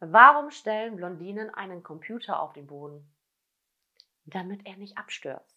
Warum stellen Blondinen einen Computer auf den Boden? Damit er nicht abstürzt.